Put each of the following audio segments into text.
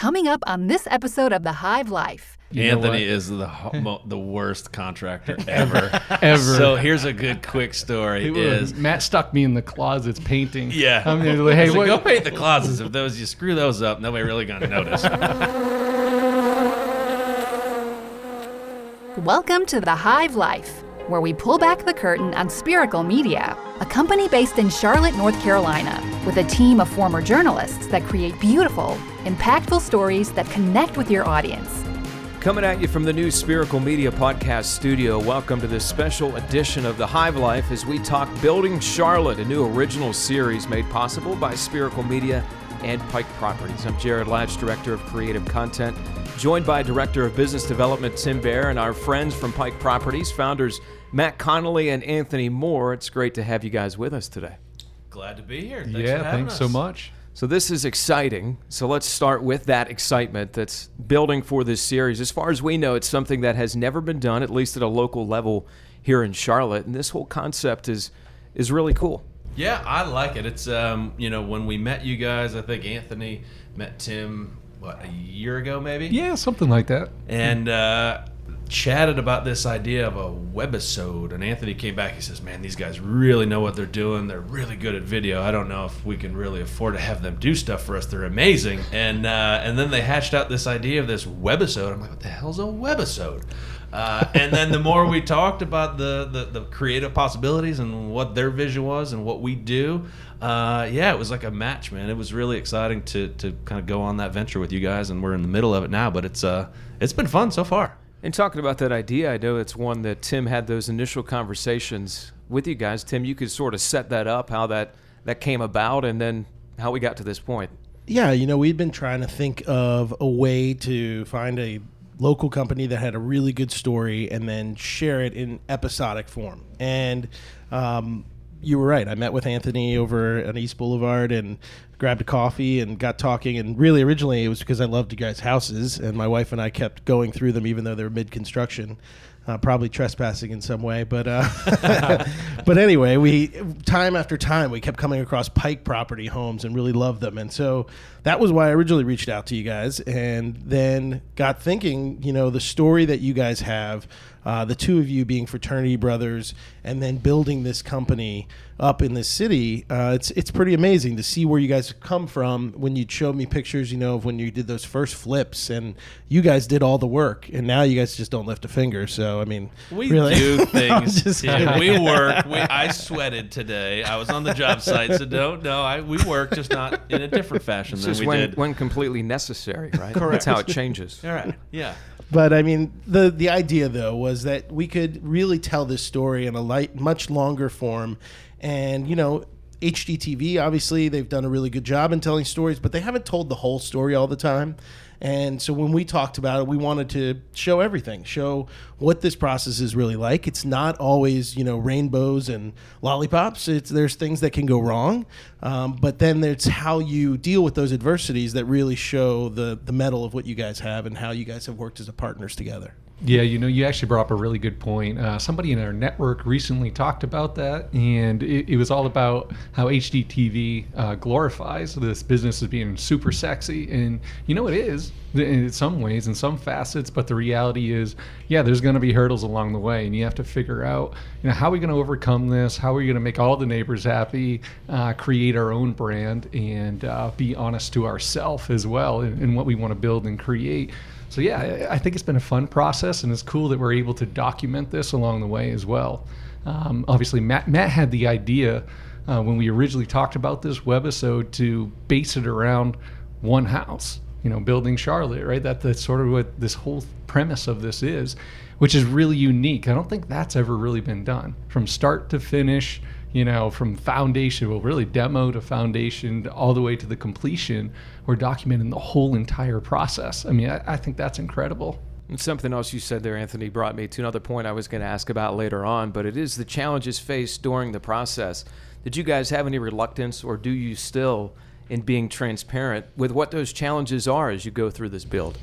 coming up on this episode of The Hive Life. You Anthony is the mo- the worst contractor ever. Ever. So here's a good quick story: It is was- Matt stuck me in the closets painting. yeah. I'm gonna like, hey, So what, go paint the closets. If those you screw those up, nobody really gonna notice. Welcome to The Hive Life, where we pull back the curtain on Spiracle Media, a company based in Charlotte, North Carolina, with a team of former journalists that create beautiful, impactful stories that connect with your audience. Coming at you from the new Spiracle Media Podcast studio, welcome to this special edition of The Hive Life as we talk Building Charlotte, a new original series made possible by Spiracle Media and Pike Properties. I'm Jarod Latch, Director of Creative Content, joined by Director of Business Development Tim Baier and our friends from Pike Properties, founders Matt Connolly and Anthony Moore. It's great to have you guys with us today. Glad to be here. Thanks for yeah, having thanks so much. So this is exciting. So let's start with that excitement that's building for this series. As far as we know, it's something that has never been done, at least at a local level here in Charlotte. And this whole concept is is really cool. Yeah, I like it. It's um, you know, when we met you guys, I think Anthony met Tim what a year ago, maybe. Yeah, something like that. and uh, chatted about this idea of a webisode. And Anthony came back. He says, "Man, these guys really know what they're doing. They're really good at video. I don't know if we can really afford to have them do stuff for us. They're amazing." And uh, and then they hatched out this idea of this webisode. I'm like, "What the hell's a webisode?" Uh, and then the more we talked about the, the, the creative possibilities and what their vision was and what we do, uh, yeah, it was like a match, man. It was really exciting to, to kind of go on that venture with you guys, and we're in the middle of it now. But it's uh, it's been fun so far. And talking about that idea, I know it's one that Tim had those initial conversations with you guys. Tim, you could sort of set that up, how that that came about, and then how we got to this point. Yeah, you know, we'd been trying to think of a way to find a local company that had a really good story and then share it in episodic form. And um, you were right. I met with Anthony over on East Boulevard and grabbed a coffee and got talking. And really, originally, it was because I loved you guys' houses, and my wife and I kept going through them even though they were mid construction. Uh, probably trespassing in some way, but uh, but anyway, we time after time we kept coming across Pike property homes and really loved them, and so that was why I originally reached out to you guys, and then got thinking, you know, the story that you guys have, uh, the two of you being fraternity brothers, and then building this company up in this city. Uh, it's it's pretty amazing to see where you guys come from. When you showed me pictures, you know, of when you did those first flips, and you guys did all the work, and now you guys just don't lift a finger. So I mean, We really, do I'm things. just yeah, we work. We, I sweated today. I was on the job site, so don't no. I we work just not in a different fashion It's than just we when, did. when completely necessary, right? Correct. That's how it changes. All right. Yeah. But I mean, the the idea though was that we could really tell this story in a light, much longer form, and you know, HGTV obviously they've done a really good job in telling stories, but they haven't told the whole story all the time. And so when we talked about it, we wanted to show everything, show what this process is really like. It's not always you know rainbows and lollipops. It's there's things that can go wrong, um, but then it's how you deal with those adversities that really show the the mettle of what you guys have and how you guys have worked as a partners together. Yeah, you know, you actually brought up a really good point. Uh, somebody in our network recently talked about that, and it, it was all about how HGTV uh, glorifies this business as being super sexy. And, you know, it is in some ways, in some facets, but the reality is, yeah, there's going to be hurdles along the way, and you have to figure out, you know, how are we going to overcome this? How are we going to make all the neighbors happy, uh, create our own brand, and uh, be honest to ourselves as well in, in what we want to build and create. So yeah, I- think it's been a fun process, and it's cool that we're able to document this along the way as well. Um, obviously, Matt Matt had the idea uh, when we originally talked about this webisode to base it around one house. You know, building Charlotte, right? That that's sort of what this whole premise of this is, which is really unique. I don't think that's ever really been done from start to finish. You know, from foundation, well, really demo to foundation, all the way to the completion. We're documenting the whole entire process. I mean, I, I think that's incredible. And something else you said there, Anthony, brought me to another point I was going to ask about later on, but it is the challenges faced during the process. Did you guys have any reluctance, or do you still, in being transparent with what those challenges are as you go through this build?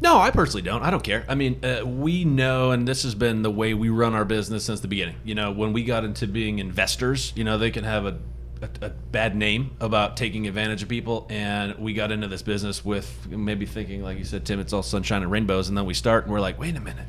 No, I personally don't. I don't care. I mean, uh, we know, and this has been the way we run our business since the beginning. You know, when we got into being investors, you know, they can have a a, a bad name about taking advantage of people, and we got into this business with maybe thinking, like you said, Tim, it's all sunshine and rainbows, and then we start and we're like, wait a minute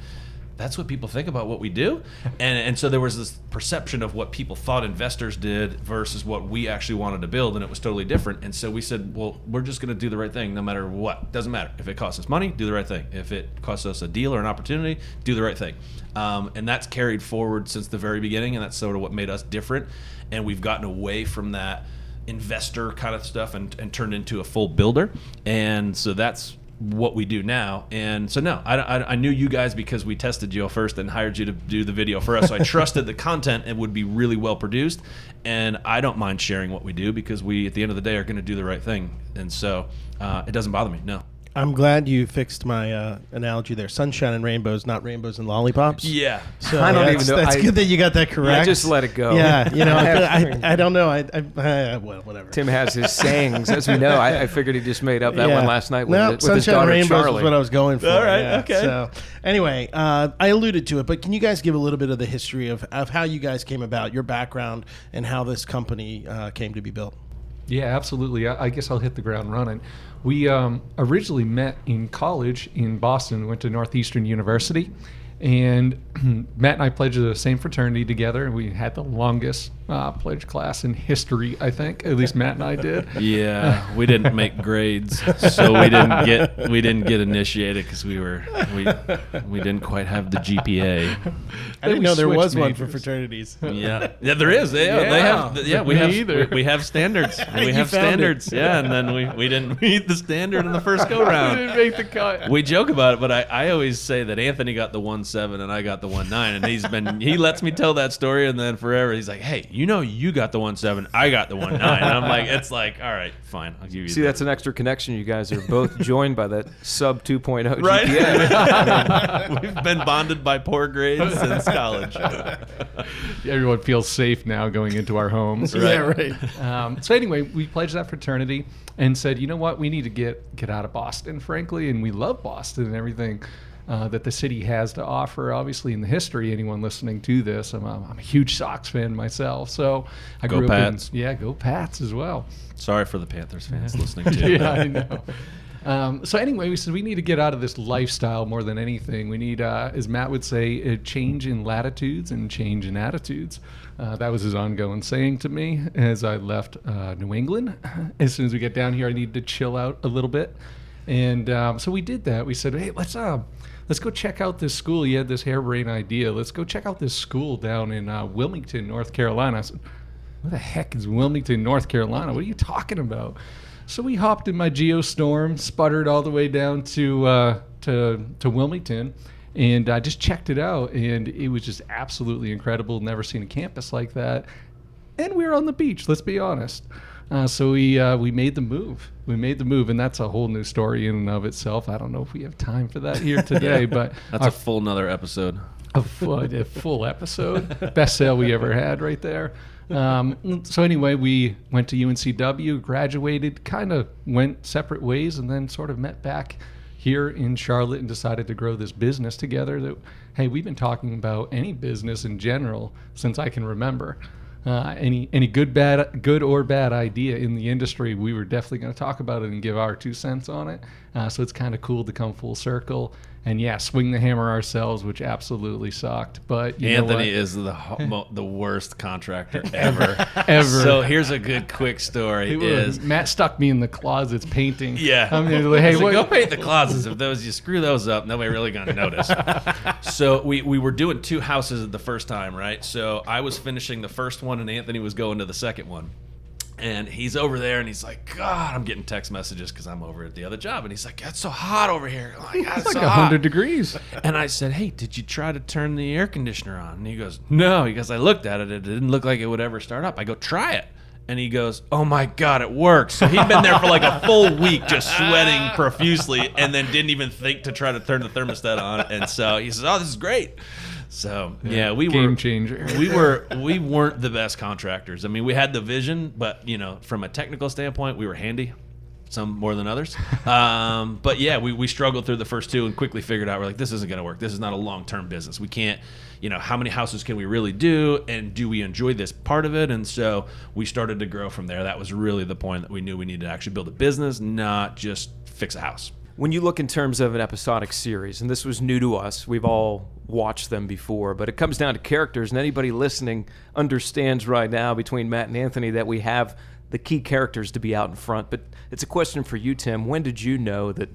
that's what people think about what we do. And and so there was this perception of what people thought investors did versus what we actually wanted to build and it was totally different. And so we said well we're just going to do the right thing no matter what. Doesn't matter. If it costs us money do the right thing. If it costs us a deal or an opportunity do the right thing. Um, and that's carried forward since the very beginning and that's sort of what made us different. And we've gotten away from that investor kind of stuff and, and turned into a full builder. And so that's what we do now. And so, no, I, I, I, knew you guys because we tested you first and hired you to do the video for us. So I trusted the content and would be really well produced. And I don't mind sharing what we do because we, at the end of the day, are going to do the right thing. And so uh, it doesn't bother me. No. I'm glad you fixed my uh, analogy there. Sunshine and rainbows, not rainbows and lollipops. Yeah. So I don't even know. That's I, good that you got that correct. Yeah, just let it go. Yeah, you know, I, I, don't know. I, I, well, whatever. Tim has his sayings, as we know. I, I figured he just made up that yeah. one last night with, no, with his daughter and rainbows Charlie. is what I was going for. All right. Yeah. Okay. So anyway, uh, I alluded to it, but can you guys give a little bit of the history of, of how you guys came about, your background, and how this company uh, came to be built? Yeah, absolutely. I, I guess I'll hit the ground running. We um, originally met in college in Boston. We went to Northeastern University, and Matt and I pledged the same fraternity together, and we had the longest uh, pledge class in history. I think, at least Matt and I did. Yeah, we didn't make grades, so we didn't get we didn't get initiated because we were we we didn't quite have the GPA. I didn't know there was one for fraternities. Yeah, yeah, there is. They, yeah, they have. Yeah, we Me have. either. We, we have standards. We have found it. standards. Yeah, and then we, we didn't meet the standard in the first go round. We round. didn't make the cut. We joke about it, but I, I always say that Anthony got the one seven and I got the one nine, and he's been he lets me tell that story, and then forever he's like, hey, you know, you got the one seven, I got the one nine, and I'm like, it's like, all right, fine, I'll give you. See, that. that's an extra connection. You guys are both joined by that sub 2.0 Right. GPA. We've been bonded by poor grades since college. Everyone feels safe now going into our homes. Yeah, right. Um, so anyway, we pledged that fraternity and said, you know what, we need to get get out of Boston, frankly, and we love Boston and everything uh, that the city has to offer. Obviously, in the history, anyone listening to this, I'm a, I'm a huge Sox fan myself, so I Go grew Pats. up in yeah, go Pats as well. Sorry for the Panthers fans listening too. yeah, I know. Um, so anyway, we said we need to get out of this lifestyle more than anything. We need, uh, as Matt would say, a change in latitudes and change in attitudes. Uh, that was his ongoing saying to me as I left uh, New England. As soon as we get down here, I need to chill out a little bit, and um, so we did that. We said, "Hey, let's uh, let's go check out this school." You had this harebrained idea. Let's go check out this school down in uh, Wilmington, North Carolina. I said, "What the heck is Wilmington, North Carolina? What are you talking about?" So we hopped in my Geostorm, sputtered all the way down to uh, to to Wilmington, and I just checked it out, and it was just absolutely incredible. Never seen a campus like that, and we were on the beach. Let's be honest. Uh, so we uh, we made the move. We made the move, and that's a whole new story in and of itself. I don't know if we have time for that here today, but That's our a full another episode. a full, a full episode. Best sale we ever had, right there. Um, so anyway, we went to UNCW, graduated, kind of went separate ways, and then sort of met back here in Charlotte and decided to grow this business together. That hey, we've been talking about any business in general since I can remember. Uh, any any good bad good or bad idea in the industry, we were definitely going to talk about it and give our two cents on it. Uh, so it's kind of cool to come full circle and yeah, swing the hammer ourselves, which absolutely sucked. But you know Anthony is the ho- the worst contractor ever. Ever. So here's a good quick story. Was- Is Matt stuck me in the closets painting. Yeah. I'm gonna like, hey, So go paint the closets. If those you screw those up, nobody really gonna notice. so we we were doing two houses at the first time, right? So I was finishing the first one, and Anthony was going to the second one. And he's over there, and he's like, "God, I'm getting text messages because I'm over at the other job." And he's like, "It's so hot over here." I'm like, "God, it's it's like so hot." hundred degrees. And I said, "Hey, did you try to turn the air conditioner on?" And he goes, "No." He goes, "I looked at it; it didn't look like it would ever start up." I go, "Try it." And he goes, "Oh my god, it works!" So he'd been there for like a full week, just sweating profusely, and then didn't even think to try to turn the thermostat on. And so he says, "Oh, this is great." So yeah, we Game were changer. we were we weren't the best contractors. I mean, we had the vision, but you know, from a technical standpoint, we were handy. some more than others. Um, but yeah, we, we struggled through the first two and quickly figured out we're like, this isn't going to work. This is not a long term business. We can't, you know, how many houses can we really do? And do we enjoy this part of it? And so we started to grow from there. That was really the point that we knew we needed to actually build a business, not just fix a house. When you look in terms of an episodic series, and this was new to us, we've all watched them before, but it comes down to characters, and anybody listening understands right now between Matt and Anthony that we have the key characters to be out in front. But it's a question for you, Tim. When did you know that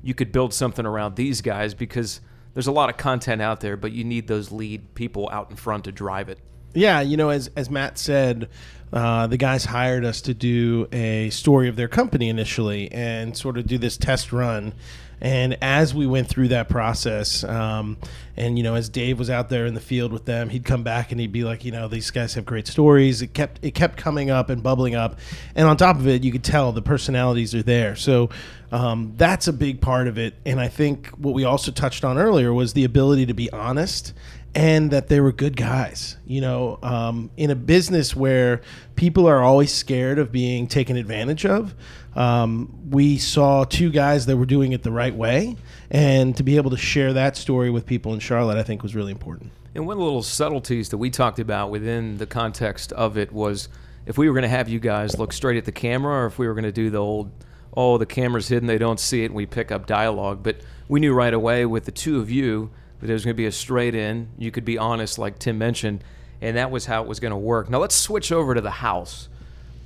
you could build something around these guys? Because there's a lot of content out there, but you need those lead people out in front to drive it. Yeah, you know, as as Matt said, uh, the guys hired us to do a story of their company initially and sort of do this test run. And as we went through that process, um, and you know, as Dave was out there in the field with them, he'd come back and he'd be like, you know, these guys have great stories. It kept it kept coming up and bubbling up, and on top of it, you could tell the personalities are there. So um, that's a big part of it. And I think what we also touched on earlier was the ability to be honest and that they were good guys. You know, um, in a business where people are always scared of being taken advantage of, um, we saw two guys that were doing it the right way, and to be able to share that story with people in Charlotte, I think was really important. And one of the little subtleties that we talked about within the context of it was if we were going to have you guys look straight at the camera, or if we were going to do the old, oh, the camera's hidden, they don't see it, and we pick up dialogue. But we knew right away with the two of you that it was going to be a straight in. You could be honest, like Tim mentioned, and that was how it was going to work. Now let's switch over to the house.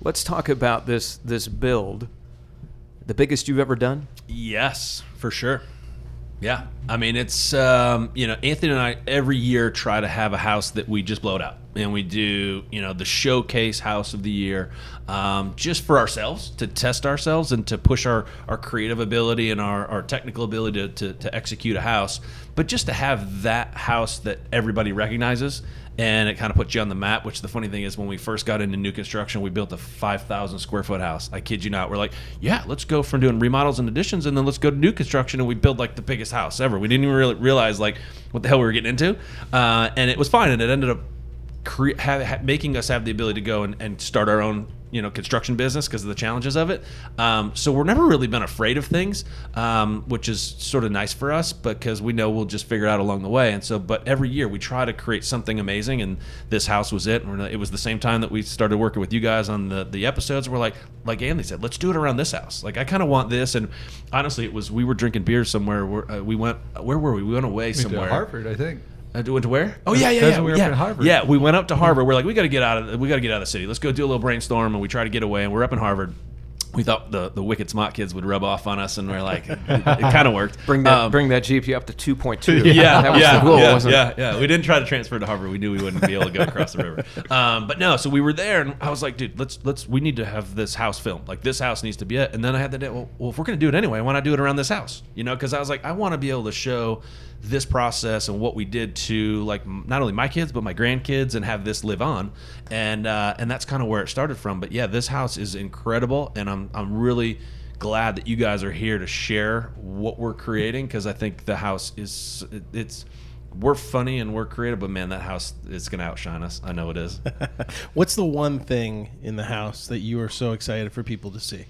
Let's talk about this this build. The biggest you've ever done? Yes, for sure. Yeah, I mean it's um, you know Anthony and I every year try to have a house that we just blow it out, and we do you know the showcase house of the year, um, just for ourselves to test ourselves and to push our our creative ability and our, our technical ability to, to, to execute a house, but just to have that house that everybody recognizes and it kind of puts you on the map. Which the funny thing is, when we first got into new construction, we built a 5,000 square foot house. I kid you not. We're like, yeah, let's go from doing remodels and additions, and then let's go to new construction, and we build like the biggest house ever. We didn't even really realize like what the hell we were getting into, uh, and it was fine, and it ended up cre- have, ha- making us have the ability to go and, and start our own you know construction business because of the challenges of it. Um, so we're never really been afraid of things, um, which is sort of nice for us because we know we'll just figure it out along the way. And so, but every year we try to create something amazing, and this house was it. And it was the same time that we started working with you guys on the the episodes. We're like, like Andy said, let's do it around this house. Like I kind of want this. And honestly, it was we were drinking beer somewhere. Where, uh, we went. Where were we? We went away somewhere. Harvard, I think. Uh, went to where? Oh yeah, yeah, yeah. we were yeah. up at Harvard. Yeah, we went up to Harvard. We're like, we got to get out of we got to get out of the city. Let's go do a little brainstorm, and we try to get away. And we're up in Harvard. We thought the the wicked smart kids would rub off on us, and we're like, it, it kind of worked. Bring that Um, bring that GP up to two point two. yeah, that was yeah, the goal, yeah, wasn't yeah, it? yeah. We didn't try to transfer to Harvard. We knew we wouldn't be able to go across the river. Um, but no, so we were there, and I was like, dude, let's let's we need to have this house filmed. Like this house needs to be it. And then I had the day. Well, well if we're gonna do it anyway, why not do it around this house? You know, because I was like, I want to be able to show this process and what we did to like not only my kids but my grandkids and have this live on and uh, and that's kind of where it started from but yeah this house is incredible and i'm i'm really glad that you guys are here to share what we're creating because I think the house is it, it's we're funny and we're creative, but man, that house is gonna outshine us. I know it is. What's the one thing in the house that you are so excited for people to see?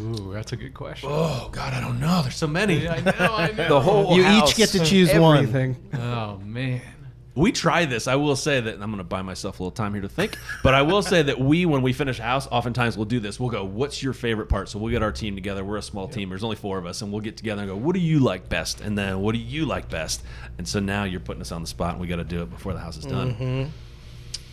Ooh, that's a good question. oh God, I don't know. There's so many. I know, I know. The whole You each get to choose one. everything. Oh man. We try this. I will say that I'm going to buy myself a little time here to think, but I will say that we, when we finish house, oftentimes we'll do this. We'll go, "What's your favorite part?" So we'll get our team together. We're a small team. There's only four of us, and we'll get together and go, "What do you like best?" And then, "What do you like best?" And so now you're putting us on the spot, and we got to do it before the house is done. Mm-hmm.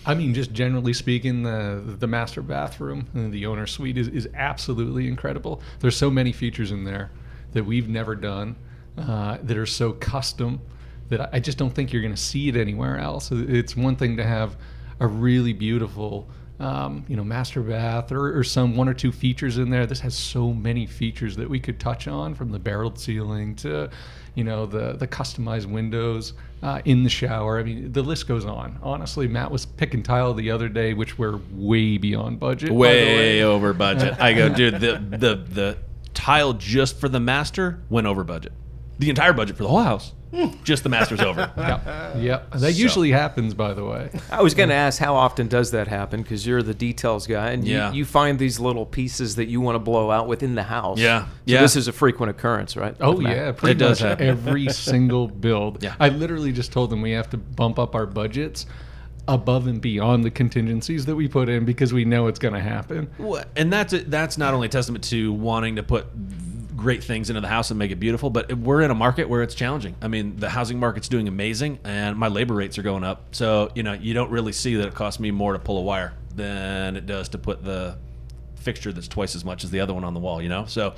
I mean, just generally speaking, the the master bathroom, the owner suite is, is absolutely incredible. There's so many features in there that we've never done uh, that are so custom that I just don't think you're going to see it anywhere else. It's one thing to have a really beautiful, um, you know, master bath or, or some one or two features in there. This has so many features that we could touch on, from the barreled ceiling to, you know, the the customized windows uh, in the shower. I mean, the list goes on. Honestly, Matt was picking tile the other day, which we're way beyond budget. Way way. over budget. I go, dude. The the the tile just for the master went over budget. The entire budget for the whole house. Hmm. Just the master's over. Yep. Yep. That usually happens, by the way. I was going to ask how often does that happen because you're the details guy and Yeah. you, you find these little pieces that you want to blow out within the house. Yeah. So Yeah. this is a frequent occurrence, right? Oh With Matt? yeah, pretty It does much happen. every single build. Yeah. I literally just told them we have to bump up our budgets above and beyond the contingencies that we put in because we know it's going to happen. Well, and that's that's not only a testament to wanting to put great things into the house and make it beautiful, but we're in a market where it's challenging. I mean, the housing market's doing amazing, and my labor rates are going up. So you know, you don't really see that it costs me more to pull a wire than it does to put the fixture that's twice as much as the other one on the wall. You know, so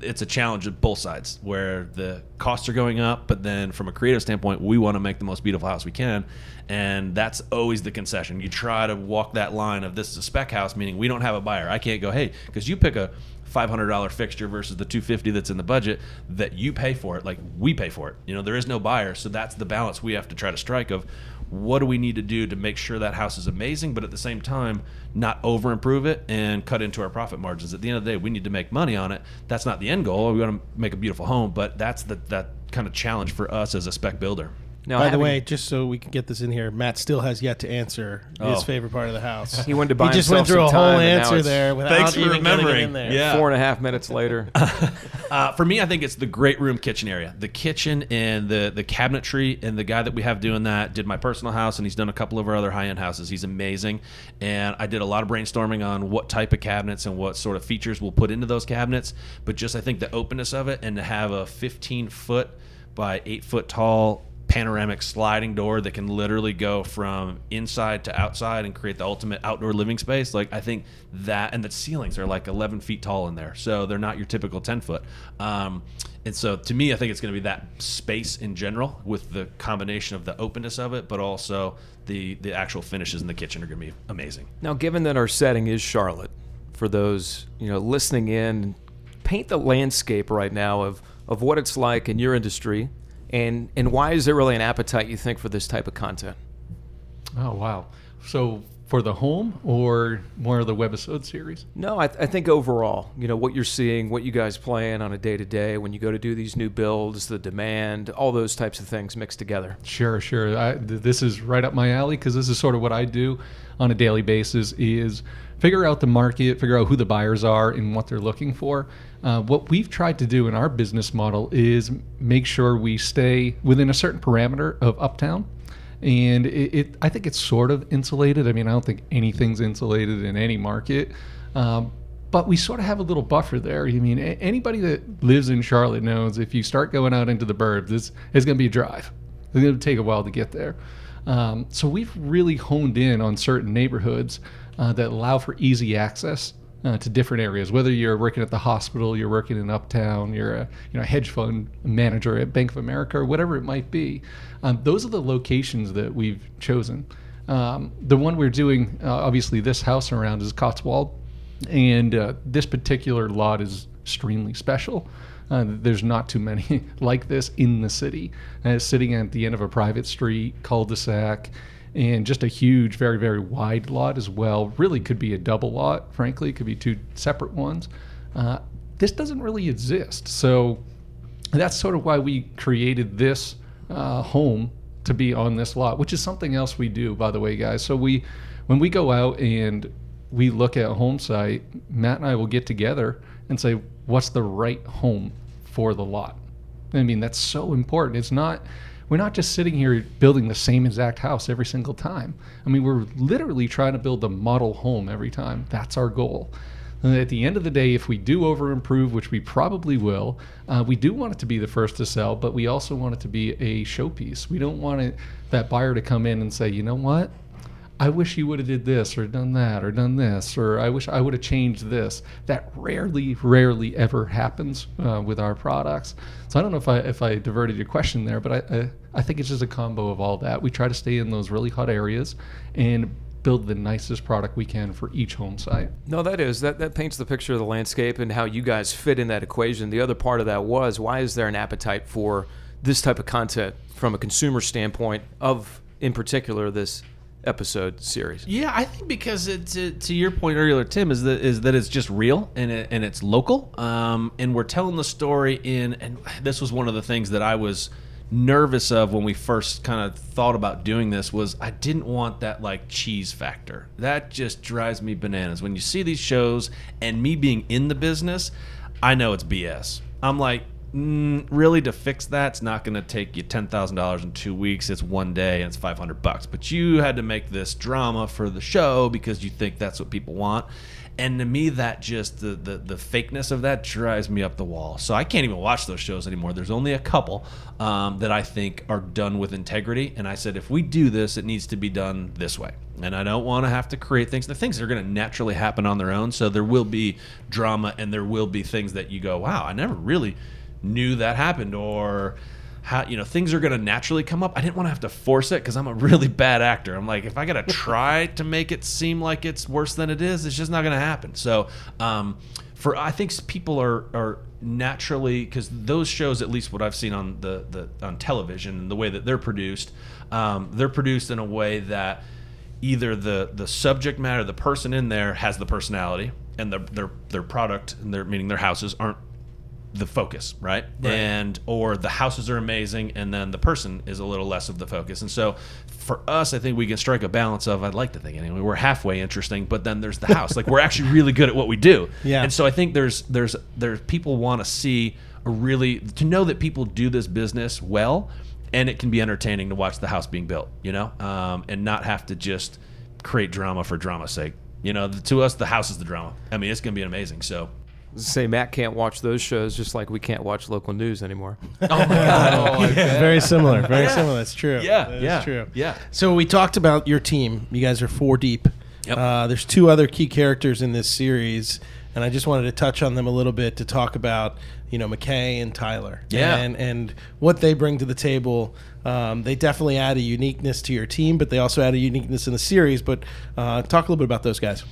it's a challenge of both sides where the costs are going up, but then from a creative standpoint, we want to make the most beautiful house we can, and that's always the concession. You try to walk that line of this is a spec house, meaning we don't have a buyer. I can't go, hey, because you pick a five hundred dollar fixture versus the two fifty that's in the budget that you pay for it, like we pay for it. You know, there is no buyer, so that's the balance we have to try to strike of what do we need to do to make sure that house is amazing, but at the same time not over improve it and cut into our profit margins. At the end of the day, we need to make money on it. That's not the end goal. We want to make a beautiful home, but that's the that kind of challenge for us as a spec builder. Now, By the way, just so we can get this in here, Matt still has yet to answer Oh. his favorite part of the house. he wanted to buy he just himself went through a some whole time, and now answer it's there without Thanks for even getting it remembering. in there. Yeah. Four and a half minutes later. Uh, for me, I think it's the great room kitchen area. The kitchen and the the cabinetry, and the guy that we have doing that did my personal house, and he's done a couple of our other high end houses. He's amazing, and I did a lot of brainstorming on what type of cabinets and what sort of features we'll put into those cabinets. But just I think the openness of it, and to have a 15 foot by eight foot tall panoramic sliding door that can literally go from inside to outside and create the ultimate outdoor living space. Like I think that, and the ceilings are like 11 feet tall in there, so they're not your typical 10 foot. Um, and so to me, I think it's going to be that space in general with the combination of the openness of it, but also the the actual finishes in the kitchen are going to be amazing. Now, given that our setting is Charlotte, for those you know listening in, paint the landscape right now of of what it's like in your industry, and and why is there really an appetite you think for this type of content? Oh wow! So for the home or more of the webisode series? No, I, I think overall, you know, what you're seeing, what you guys plan on a day to day when you go to do these new builds, the demand, all those types of things mixed together. Sure, sure. I, th- this is right up my alley because this is sort of what I do on a daily basis: is figure out the market, figure out who the buyers are and what they're looking for. Uh, what we've tried to do in our business model is make sure we stay within a certain parameter of uptown. And it, it, I think it's sort of insulated. I mean, I don't think anything's insulated in any market. Um, but we sort of have a little buffer there. I mean, anybody that lives in Charlotte knows if you start going out into the burbs, it's, it's going to be a drive. It's going to take a while to get there. Um, so we've really honed in on certain neighborhoods uh, that allow for easy access uh, to different areas. Whether you're working at the hospital, you're working in Uptown, you're a you know hedge fund manager at Bank of America, or whatever it might be. Um, those are the locations that we've chosen. Um, the one we're doing, uh, obviously, this house around is Cotswold, and uh, this particular lot is extremely special. Uh, there's not too many like this in the city. Uh, it's sitting at the end of a private street, cul-de-sac, and just a huge, very, very wide lot as well. Really could be a double lot, frankly. It could be two separate ones. Uh, this doesn't really exist. So that's sort of why we created this uh, home to be on this lot, which is something else we do, by the way, guys. So we, when we go out and we look at a home site, Matt and I will get together and say, what's the right home for the lot? I mean, that's so important. It's not, we're not just sitting here building the same exact house every single time. I mean, we're literally trying to build a model home every time. That's our goal. And at the end of the day, if we do over improve, which we probably will, uh, we do want it to be the first to sell, but we also want it to be a showpiece. We don't want it, that buyer to come in and say, you know what? I wish you would have did this or done that or done this or I wish I would have changed this. That rarely, rarely ever happens uh, with our products. So I don't know if I if I diverted your question there, but I, I I think it's just a combo of all that. We try to stay in those really hot areas and build the nicest product we can for each home site. No, that is that that paints the picture of the landscape and how you guys fit in that equation. The other part of that was why is there an appetite for this type of content from a consumer standpoint of in particular this episode series? Yeah, I think because it, to, to your point earlier, Tim, is that is that it's just real and it, and it's local, um, and we're telling the story in. And this was one of the things that I was nervous of when we first kind of thought about doing this was I didn't want that like cheese factor. That just drives me bananas. When you see these shows and me being in the business, I know it's BS. I'm like, mm, really to fix that, it's not going to take you ten thousand dollars in two weeks. It's one day and it's five hundred bucks. But you had to make this drama for the show because you think that's what people want. And to me, that just the, the the fakeness of that drives me up the wall. So I can't even watch those shows anymore. There's only a couple um, that I think are done with integrity. And I said, if we do this, it needs to be done this way. And I don't want to have to create things. The things are going to naturally happen on their own. So there will be drama and there will be things that you go, wow, I never really knew that happened or how you know things are going to naturally come up. I didn't want to have to force it because I'm a really bad actor. I'm like, if I got to try to make it seem like it's worse than it is, it's just not going to happen. So, um, for I think people are are naturally because those shows, at least what I've seen on the the on television and the way that they're produced, um, they're produced in a way that either the the subject matter, the person in there has the personality, and the, their their product and their meaning their houses aren't the focus, right? And or the houses are amazing, and then the person is a little less of the focus. And so, for us, I think we can strike a balance of I'd like to think anyway we're halfway interesting, but then there's the house. like we're actually really good at what we do. Yeah. And so I think there's there's there's people want to see a really to know that people do this business well, and it can be entertaining to watch the house being built, you know, um, and not have to just create drama for drama's sake. You know, to us, the house is the drama. I mean, it's going to be amazing. So. Say Matt can't watch those shows just like we can't watch local news anymore. Oh my god! very similar. Very similar. That's true. Yeah, That is yeah, true. yeah. So we talked about your team. You guys are four deep. Yep. Uh, there's two other key characters in this series, and I just wanted to touch on them a little bit to talk about, you know, McKay and Tyler. Yeah. And and what they bring to the table. Um, they definitely add a uniqueness to your team, but they also add a uniqueness in the series. But uh, talk a little bit about those guys.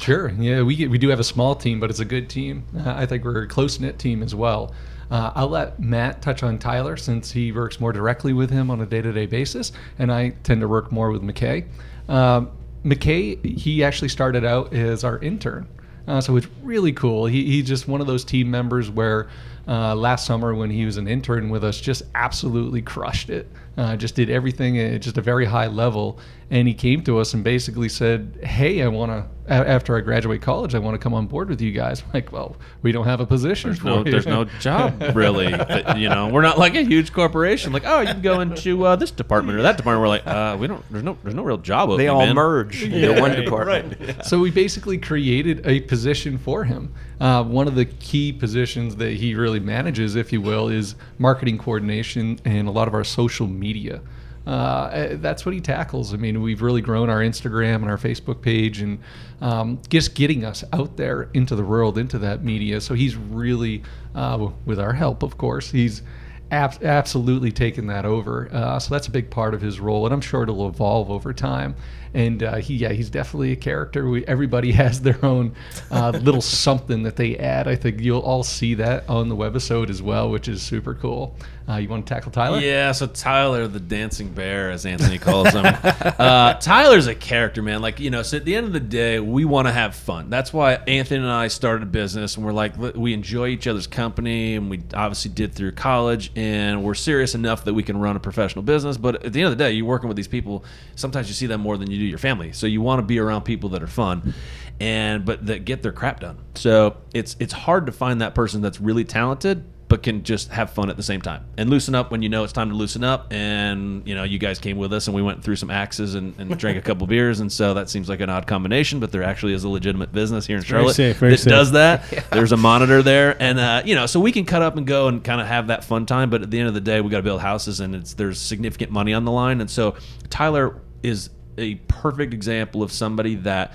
Sure. Yeah, we we do have a small team, but it's a good team. Uh, I think we're a close knit team as well. Uh, I'll let Matt touch on Tyler since he works more directly with him on a day to day basis, and I tend to work more with McKay. Um, McKay, he actually started out as our intern. Uh, so it's really cool. He, he's just one of those team members where uh, last summer when he was an intern with us, just absolutely crushed it. Uh, just did everything at just a very high level. And he came to us and basically said, "Hey, I want to. After I graduate college, I want to come on board with you guys." I'm like, well, we don't have a position. There's for no, you. there's no job really. that, you know, we're not like a huge corporation. Like, oh, you can go into uh, this department or that department. We're like, uh, we don't. There's no. There's no real job. They opening, all man. merge into one department. Right. so we basically created a position for him. Uh, one of the key positions that he really manages, if you will, is marketing coordination and a lot of our social media. Uh, eh, that's what he tackles. I mean, we've really grown our Instagram and our Facebook page, and um, just getting us out there into the world, into that media. So he's really, uh, with our help, of course, he's ab- absolutely taken that over. Uh, so that's a big part of his role, and I'm sure it'll evolve over time. And uh, he, yeah, he's definitely a character. We, everybody has their own uh, little something that they add. I think you'll all see that on the webisode as well, which is super cool. Uh, you want to tackle Tyler? Yeah, so Tyler, the dancing bear, as Anthony calls him. uh, Tyler's a character, man. Like, you know, so at the end of the day, we want to have fun. That's why Anthony and I started a business, and we're like, we enjoy each other's company, and we obviously did through college, and we're serious enough that we can run a professional business. But at the end of the day, you're working with these people. Sometimes you see them more than you do your family. So you want to be around people that are fun. And but that get their crap done. So it's it's hard to find that person that's really talented but can just have fun at the same time and loosen up when you know it's time to loosen up. And you know, you guys came with us and we went through some axes and, and drank a couple beers, and so that seems like an odd combination. But there actually is a legitimate business here in very Charlotte safe, very that safe. does that. There's a monitor there, and uh, you know, so we can cut up and go and kind of have that fun time. But at the end of the day, we got to build houses, and it's there's significant money on the line. And so Tyler is a perfect example of somebody that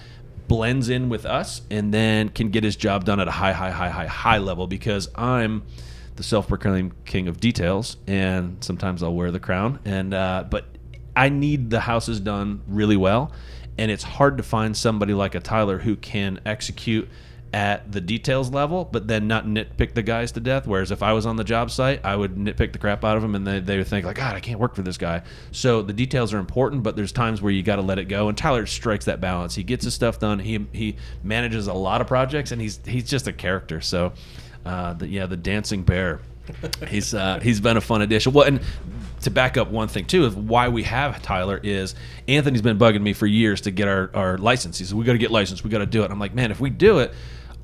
blends in with us and then can get his job done at a high, high, high, high, high level because I'm the self-proclaimed king of details, and sometimes I'll wear the crown. And uh, but I need the houses done really well, and it's hard to find somebody like a Tyler who can execute at the details level, but then not nitpick the guys to death. Whereas if I was on the job site, I would nitpick the crap out of them, and they, they would think like, God, I can't work for this guy. So the details are important, but there's times where you got to let it go. And Tyler strikes that balance. He gets his stuff done. He he manages a lot of projects, and he's he's just a character. So, uh, the, yeah, the dancing bear. he's uh, he's been a fun addition. Well, and to back up one thing too of why we have Tyler is Anthony's been bugging me for years to get our, our license. He said, We got to get licensed. We got to do it. I'm like, man, if we do it,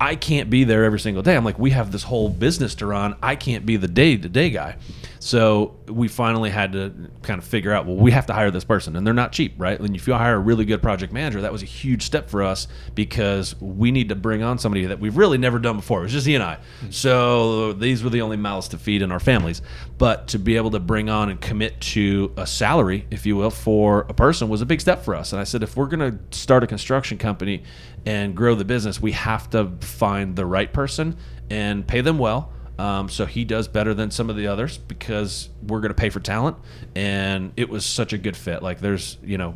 I can't be there every single day. I'm like, we have this whole business to run. I can't be the day to day guy. So we finally had to kind of figure out, well, we have to hire this person, and they're not cheap, right? And if you hire a really good project manager, that was a huge step for us because we need to bring on somebody that we've really never done before. It was just he and I. Mm-hmm. So these were the only mouths to feed in our families. But to be able to bring on and commit to a salary, if you will, for a person was a big step for us. And I said, if we're going to start a construction company and grow the business, we have to find the right person and pay them well um, so he does better than some of the others because we're going to pay for talent, and it was such a good fit. Like there's, you know,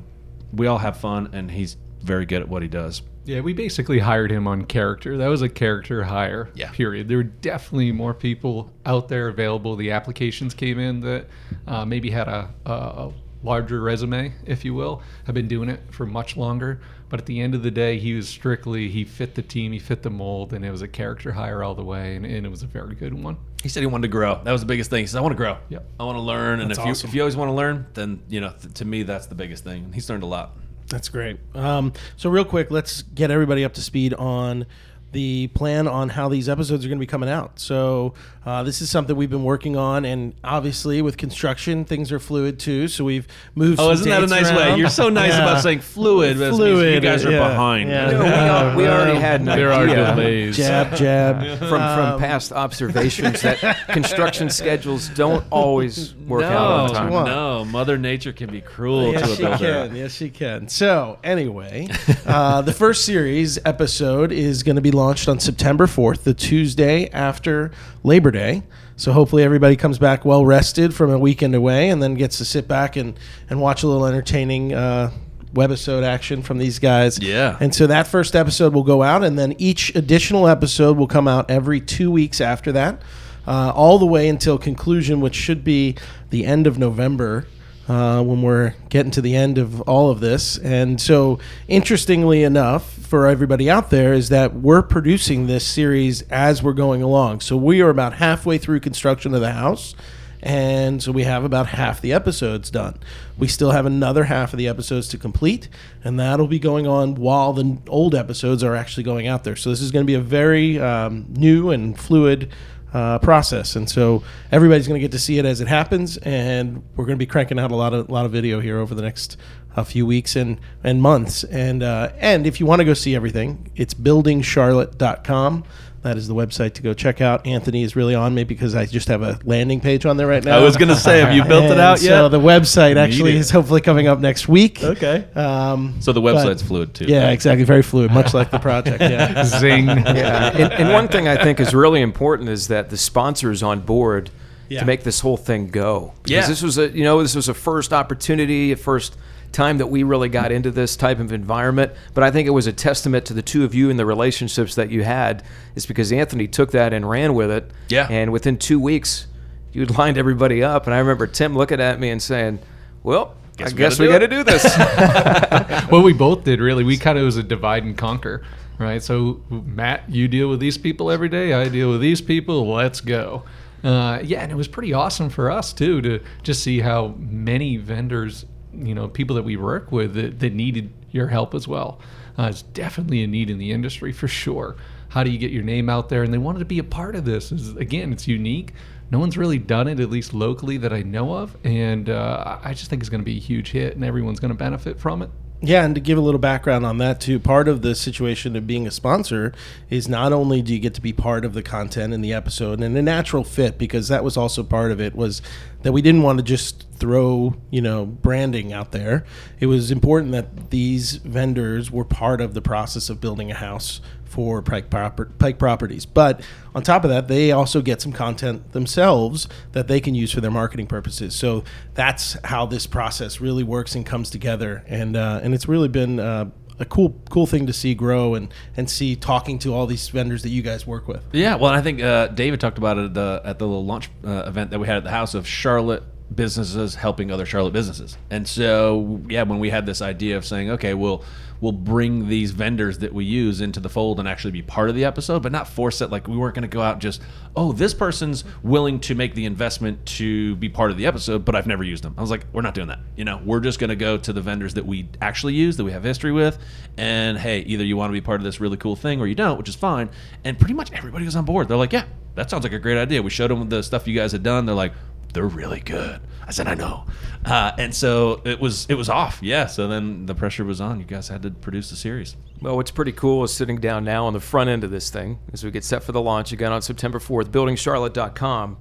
we all have fun, and he's very good at what he does. Yeah, we basically hired him on character. That was a character hire. Yeah. Period. There were definitely more people out there available. The applications came in that uh, maybe had a, a, a larger resume, if you will. Have been doing it for much longer. But at the end of the day, he was strictly he fit the team, he fit the mold, and it was a character hire all the way, and, and it was a very good one. He said he wanted to grow. That was the biggest thing. He said, "I want to grow. Yep. I want to learn." And if awesome. you if you always want to learn, then you know, th- to me, that's the biggest thing. And he's learned a lot. That's great. Um, so, real quick, let's get everybody up to speed on the plan on how these episodes are going to be coming out. So, uh, this is something we've been working on, and obviously, with construction, things are fluid too. So, we've moved. Oh, some isn't that a nice around. way? You're so nice Yeah. about saying fluid. Fluid. You guys are yeah, behind. yeah. No, we, al- we already had an There are idea delays. Jab, jab. from from Um, past observations that construction schedules don't always work out on No, time. No, Mother Nature can be cruel Yes, to a she builder. can. Yes, she can. So, anyway, uh, the first series episode is going to be launched on September 4th, the Tuesday after Labor Day. So, hopefully, everybody comes back well rested from a weekend away and then gets to sit back and, and watch a little entertaining uh, webisode action from these guys. Yeah. And so, that first episode will go out, and then each additional episode will come out every two weeks after that. Uh, all the way until conclusion, which should be the end of November uh, when we're getting to the end of all of this. And so, interestingly enough, for everybody out there, is that we're producing this series as we're going along. So, we are about halfway through construction of the house. And so we have about half the episodes done. We still have another half of the episodes to complete, and that'll be going on while the old episodes are actually going out there. So this is going to be a very um, new and fluid uh, process, and so everybody's going to get to see it as it happens. And we're going to be cranking out a lot of a lot of video here over the next a few weeks and and months. And uh, and if you want to go see everything, it's buildingcharlotte.com. That is the website to go check out. Anthony is really on me because I just have a landing page on there right now. I was gonna say, have you built it And out So the website actually it. is hopefully coming up next week. Okay. Um, So the but- website's fluid too. Yeah, exactly. Very fluid, much like the project. Yeah. Zing. Yeah, and, and one thing I think is really important is that the sponsors on board Yeah. to make this whole thing go. Because Yeah. this was a you know this was a first opportunity, a first time that we really got into this type of environment. But I think it was a testament to the two of you and the relationships that you had. Is because Anthony took that and ran with it. Yeah. And within two weeks, you'd lined everybody up, and I remember Tim looking at me and saying, "Well." Guess I we guess gotta we got to do this. what we both did really we kind of was a divide and conquer right so matt you deal with these people every day i deal with these people let's go uh, yeah and it was pretty awesome for us too to just see how many vendors you know people that we work with that, that needed your help as well. Uh, it's definitely a need in the industry for sure. How do you get your name out there? And they wanted to be a part of this. Is again it's unique. No one's really done it, at least locally, that I know of. And uh, I just think it's going to be a huge hit, and everyone's going to benefit from it. Yeah, and to give a little background on that too, part of the situation of being a sponsor is not only do you get to be part of the content in the episode and a natural fit because that was also part of it was that we didn't want to just throw, you know, branding out there. It was important that these vendors were part of the process of building a house for Pike, proper, Pike Properties. But on top of that, they also get some content themselves that they can use for their marketing purposes. So that's how this process really works and comes together. And uh, and it's really been uh, a cool cool thing to see grow and and see talking to all these vendors that you guys work with. Yeah, well, I think uh, David talked about it at the, at the little launch uh, event that we had at the house of Charlotte businesses helping other Charlotte businesses. And so, yeah, when we had this idea of saying, okay, we'll we'll bring these vendors that we use into the fold and actually be part of the episode, but not force it. Like we weren't going to go out just, oh, this person's willing to make the investment to be part of the episode, but I've never used them. I was like, we're not doing that. You know, we're just going to go to the vendors that we actually use, that we have history with, and hey, either you want to be part of this really cool thing or you don't, which is fine. And pretty much everybody was on board. They're like, yeah, that sounds like a great idea. We showed them the stuff you guys had done. They're like, they're really good. I said, I know. Uh, and so it was it was off. Yeah. So then the pressure was on. You guys had to produce the series. Well, what's pretty cool is sitting down now on the front end of this thing as we get set for the launch again on September 4th, buildingcharlotte.com.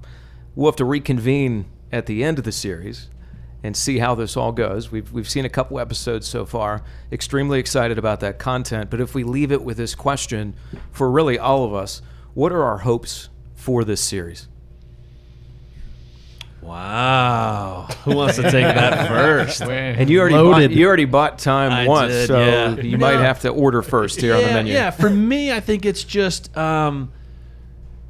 We'll have to reconvene at the end of the series and see how this all goes. We've, we've seen a couple episodes so far. Extremely excited about that content. But if we leave it with this question for really all of us, what are our hopes for this series? Wow. Who wants to take that first? And you already Loaded. bought, you already bought time I once, did, so yeah. you might No. have to order first here on the menu. Yeah, for me, I think it's just um,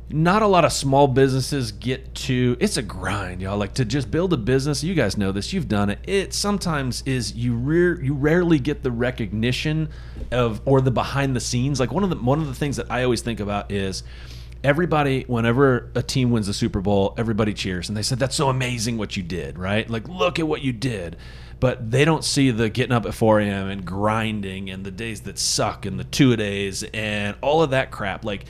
not a lot of small businesses get to. It's a grind, y'all. Like to just build a business. You guys know this. You've done it. It sometimes is you rare you rarely get the recognition of or the behind the scenes. Like one of the one of the things that I always think about is. Everybody, whenever a team wins the Super Bowl, everybody cheers and they said, That's so amazing what you did, right? Like, look at what you did but they don't see the getting up at 4 a.m. and grinding and the days that suck and the two days and all of that crap. Like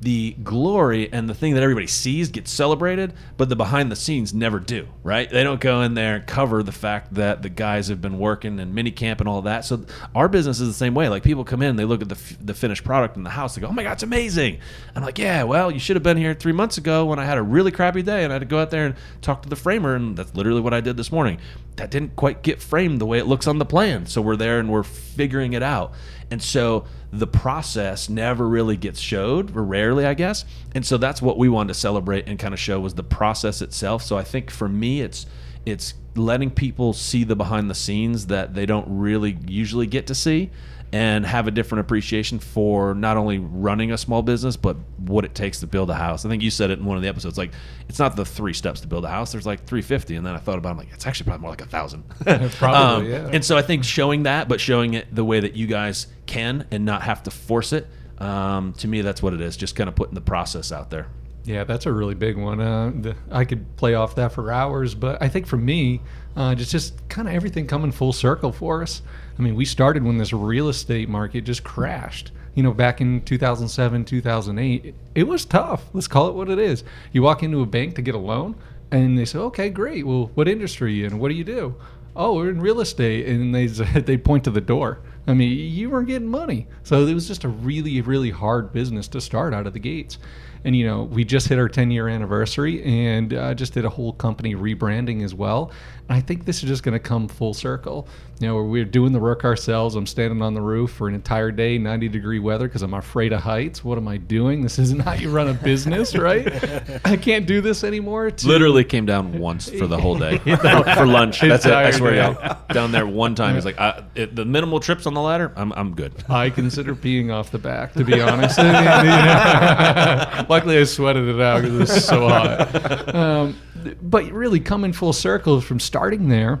the glory and the thing that everybody sees gets celebrated, but the behind the scenes never do, right? They don't go in there and cover the fact that the guys have been working and mini camp and all that. So our business is the same way. Like people come in, they look at the, f- the finished product in the house, they go, oh my God, it's amazing. I'm like, yeah, well, you should have been here three months ago when I had a really crappy day and I had to go out there and talk to the framer. And that's literally what I did this morning. That didn't quite get framed the way it looks on the plan. So we're there and we're figuring it out. And so the process never really gets showed, or rarely, I guess. And so that's what we wanted to celebrate and kind of show was the process itself. So I think for me, it's it's letting people see the behind the scenes that they don't really usually get to see and have a different appreciation for not only running a small business but what it takes to build a house. I think you said it in one of the episodes like it's not the 3 steps to build a house. There's like 350 and then I thought about it, I'm like it's actually probably more like a 1000. Probably, yeah. And so I think showing that but showing it the way that you guys can and not have to force it um, to me that's what it is. Just kind of putting the process out there. Yeah, that's a really big one. Uh, the, I could play off that for hours, but I think for me, uh, it's just kind of everything coming full circle for us. I mean, we started when this real estate market just crashed. You know, back in 2007, 2008, it, was tough. Let's call it what it is. You walk into a bank to get a loan, and they say, "Okay, great. Well, what industry are you in? What do you do?" Oh, we're in real estate, and they they point to the door. I mean, you weren't getting money, so it was just a really, really hard business to start out of the gates. And you know, we just hit our 10 year anniversary and uh, just did a whole company rebranding as well. And I think this is just going to come full circle. You know, where we're doing the work ourselves. I'm standing on the roof for an entire day, 90 degree weather, because I'm afraid of heights. What am I doing? This isn't how you run a business, right? I can't do this anymore. To- Literally came down once for the whole day for lunch. That's it. I swear, day. y'all. Down there one time, he's like, I, it, the minimal trips on the ladder, I'm, I'm good. I consider peeing off the back, to be honest. I you know, luckily, I sweated it out because it was so hot. Um, but really, coming full circle from starting there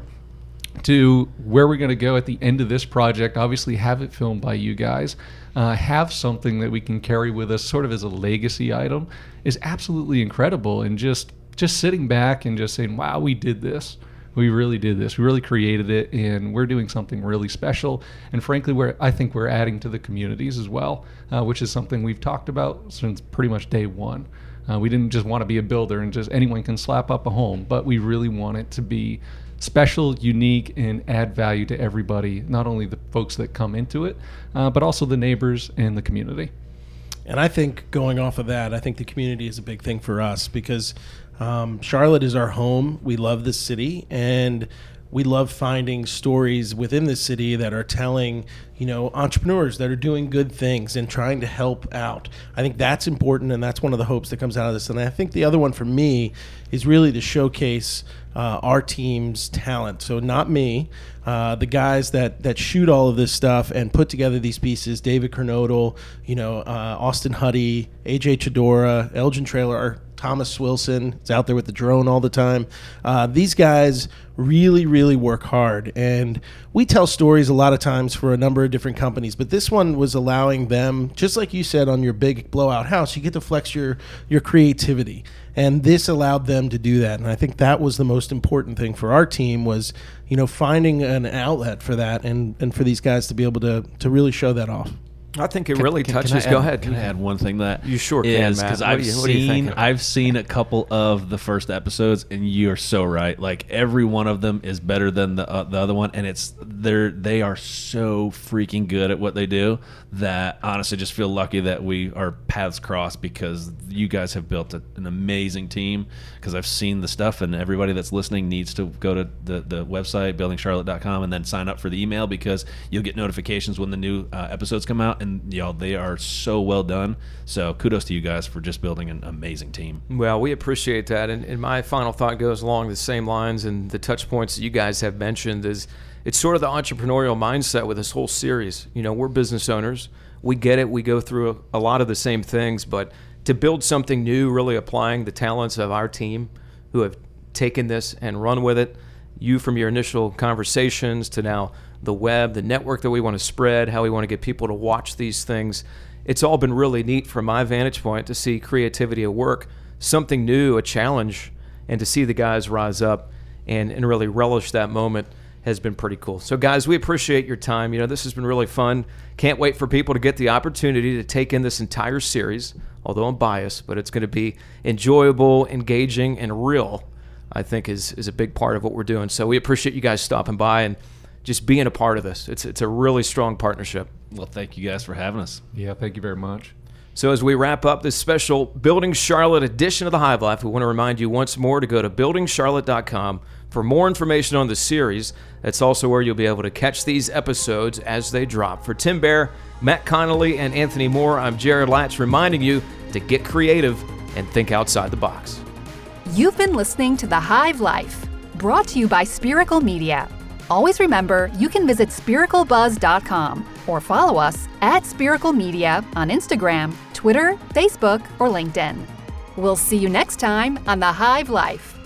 to where we're going to go at the end of this project. Obviously, have it filmed by you guys. Uh, have something that we can carry with us, sort of as a legacy item, is absolutely incredible. And just just sitting back and just saying, "Wow, we did this." We really did this. We really created it, and we're doing something really special. And frankly, we're I think we're adding to the communities as well, uh, which is something we've talked about since pretty much day one. Uh, we didn't just want to be a builder and just anyone can slap up a home, but we really want it to be special, unique, and add value to everybody, not only the folks that come into it, uh, but also the neighbors and the community. And I think going off of that, I think the community is a big thing for us because um, Charlotte is our home. We love this city and we love finding stories within the city that are telling, you know, entrepreneurs that are doing good things and trying to help out. I think that's important, and that's one of the hopes that comes out of this. And I think the other one for me is really to showcase uh, our team's talent. So not me, uh, the guys that that shoot all of this stuff and put together these pieces. David Kernodle, you know, uh, Austin Huddy, AJ Chidora, Elgin Trailer, Thomas Wilson is out there with the drone all the time. Uh, these guys really, really work hard. And we tell stories a lot of times for a number of different companies, but this one was allowing them, just like you said on your big blowout house, you get to flex your, your creativity. And this allowed them to do that. And I think that was the most important thing for our team was, you know, finding an outlet for that and, and for these guys to be able to, to really show that off. I think it really Can- can touches. I Go add- ahead. Can I add one thing that You sure can, is. Because I've you- what are you seen? I've seen a couple of the first episodes, and you're so right. Like every one of them is better than the uh, the other one, and it's they're they are so freaking good at what they do that honestly just feel lucky that we our paths cross because you guys have built a, an amazing team. Because I've seen the stuff, and everybody that's listening needs to go to the the website buildingcharlotte.com and then sign up for the email because you'll get notifications when the new uh, episodes come out, and y'all they are so well done. So kudos to you guys for just building an amazing team. Well, we appreciate that. And, and my final thought goes along the same lines and the touch points that you guys have mentioned is it's sort of the entrepreneurial mindset with this whole series. You know, we're business owners. We get it. We go through a, a lot of the same things, but to build something new, really applying the talents of our team who have taken this and run with it, you from your initial conversations to now the web, the network that we want to spread, how we want to get people to watch these things. It's all been really neat from my vantage point to see creativity at work, something new, a challenge, and to see the guys rise up and, and really relish that moment has been pretty cool. So, guys, we appreciate your time. You know, this has been really fun. Can't wait for people to get the opportunity to take in this entire series, although I'm biased, but it's going to be enjoyable, engaging, and real. I think is is a big part of what we're doing. So we appreciate you guys stopping by and just being a part of this. It's it's a really strong partnership. Well, thank you guys for having us. Yeah, thank you very much. So as we wrap up this special Building Charlotte edition of the Hive Life, we want to remind you once more to go to buildingcharlotte.com for more information on the series. That's also where you'll be able to catch these episodes as they drop. For Tim Baier, Matt Connolly, and Anthony Moore, I'm Jarod Latch reminding you to get creative and think outside the box. You've been listening to The Hive Life, brought to you by Spiracle Media. Always remember, you can visit spiraclebuzz.com or follow us at Spiracle Media on Instagram, Twitter, Facebook, or LinkedIn. We'll see you next time on The Hive Life.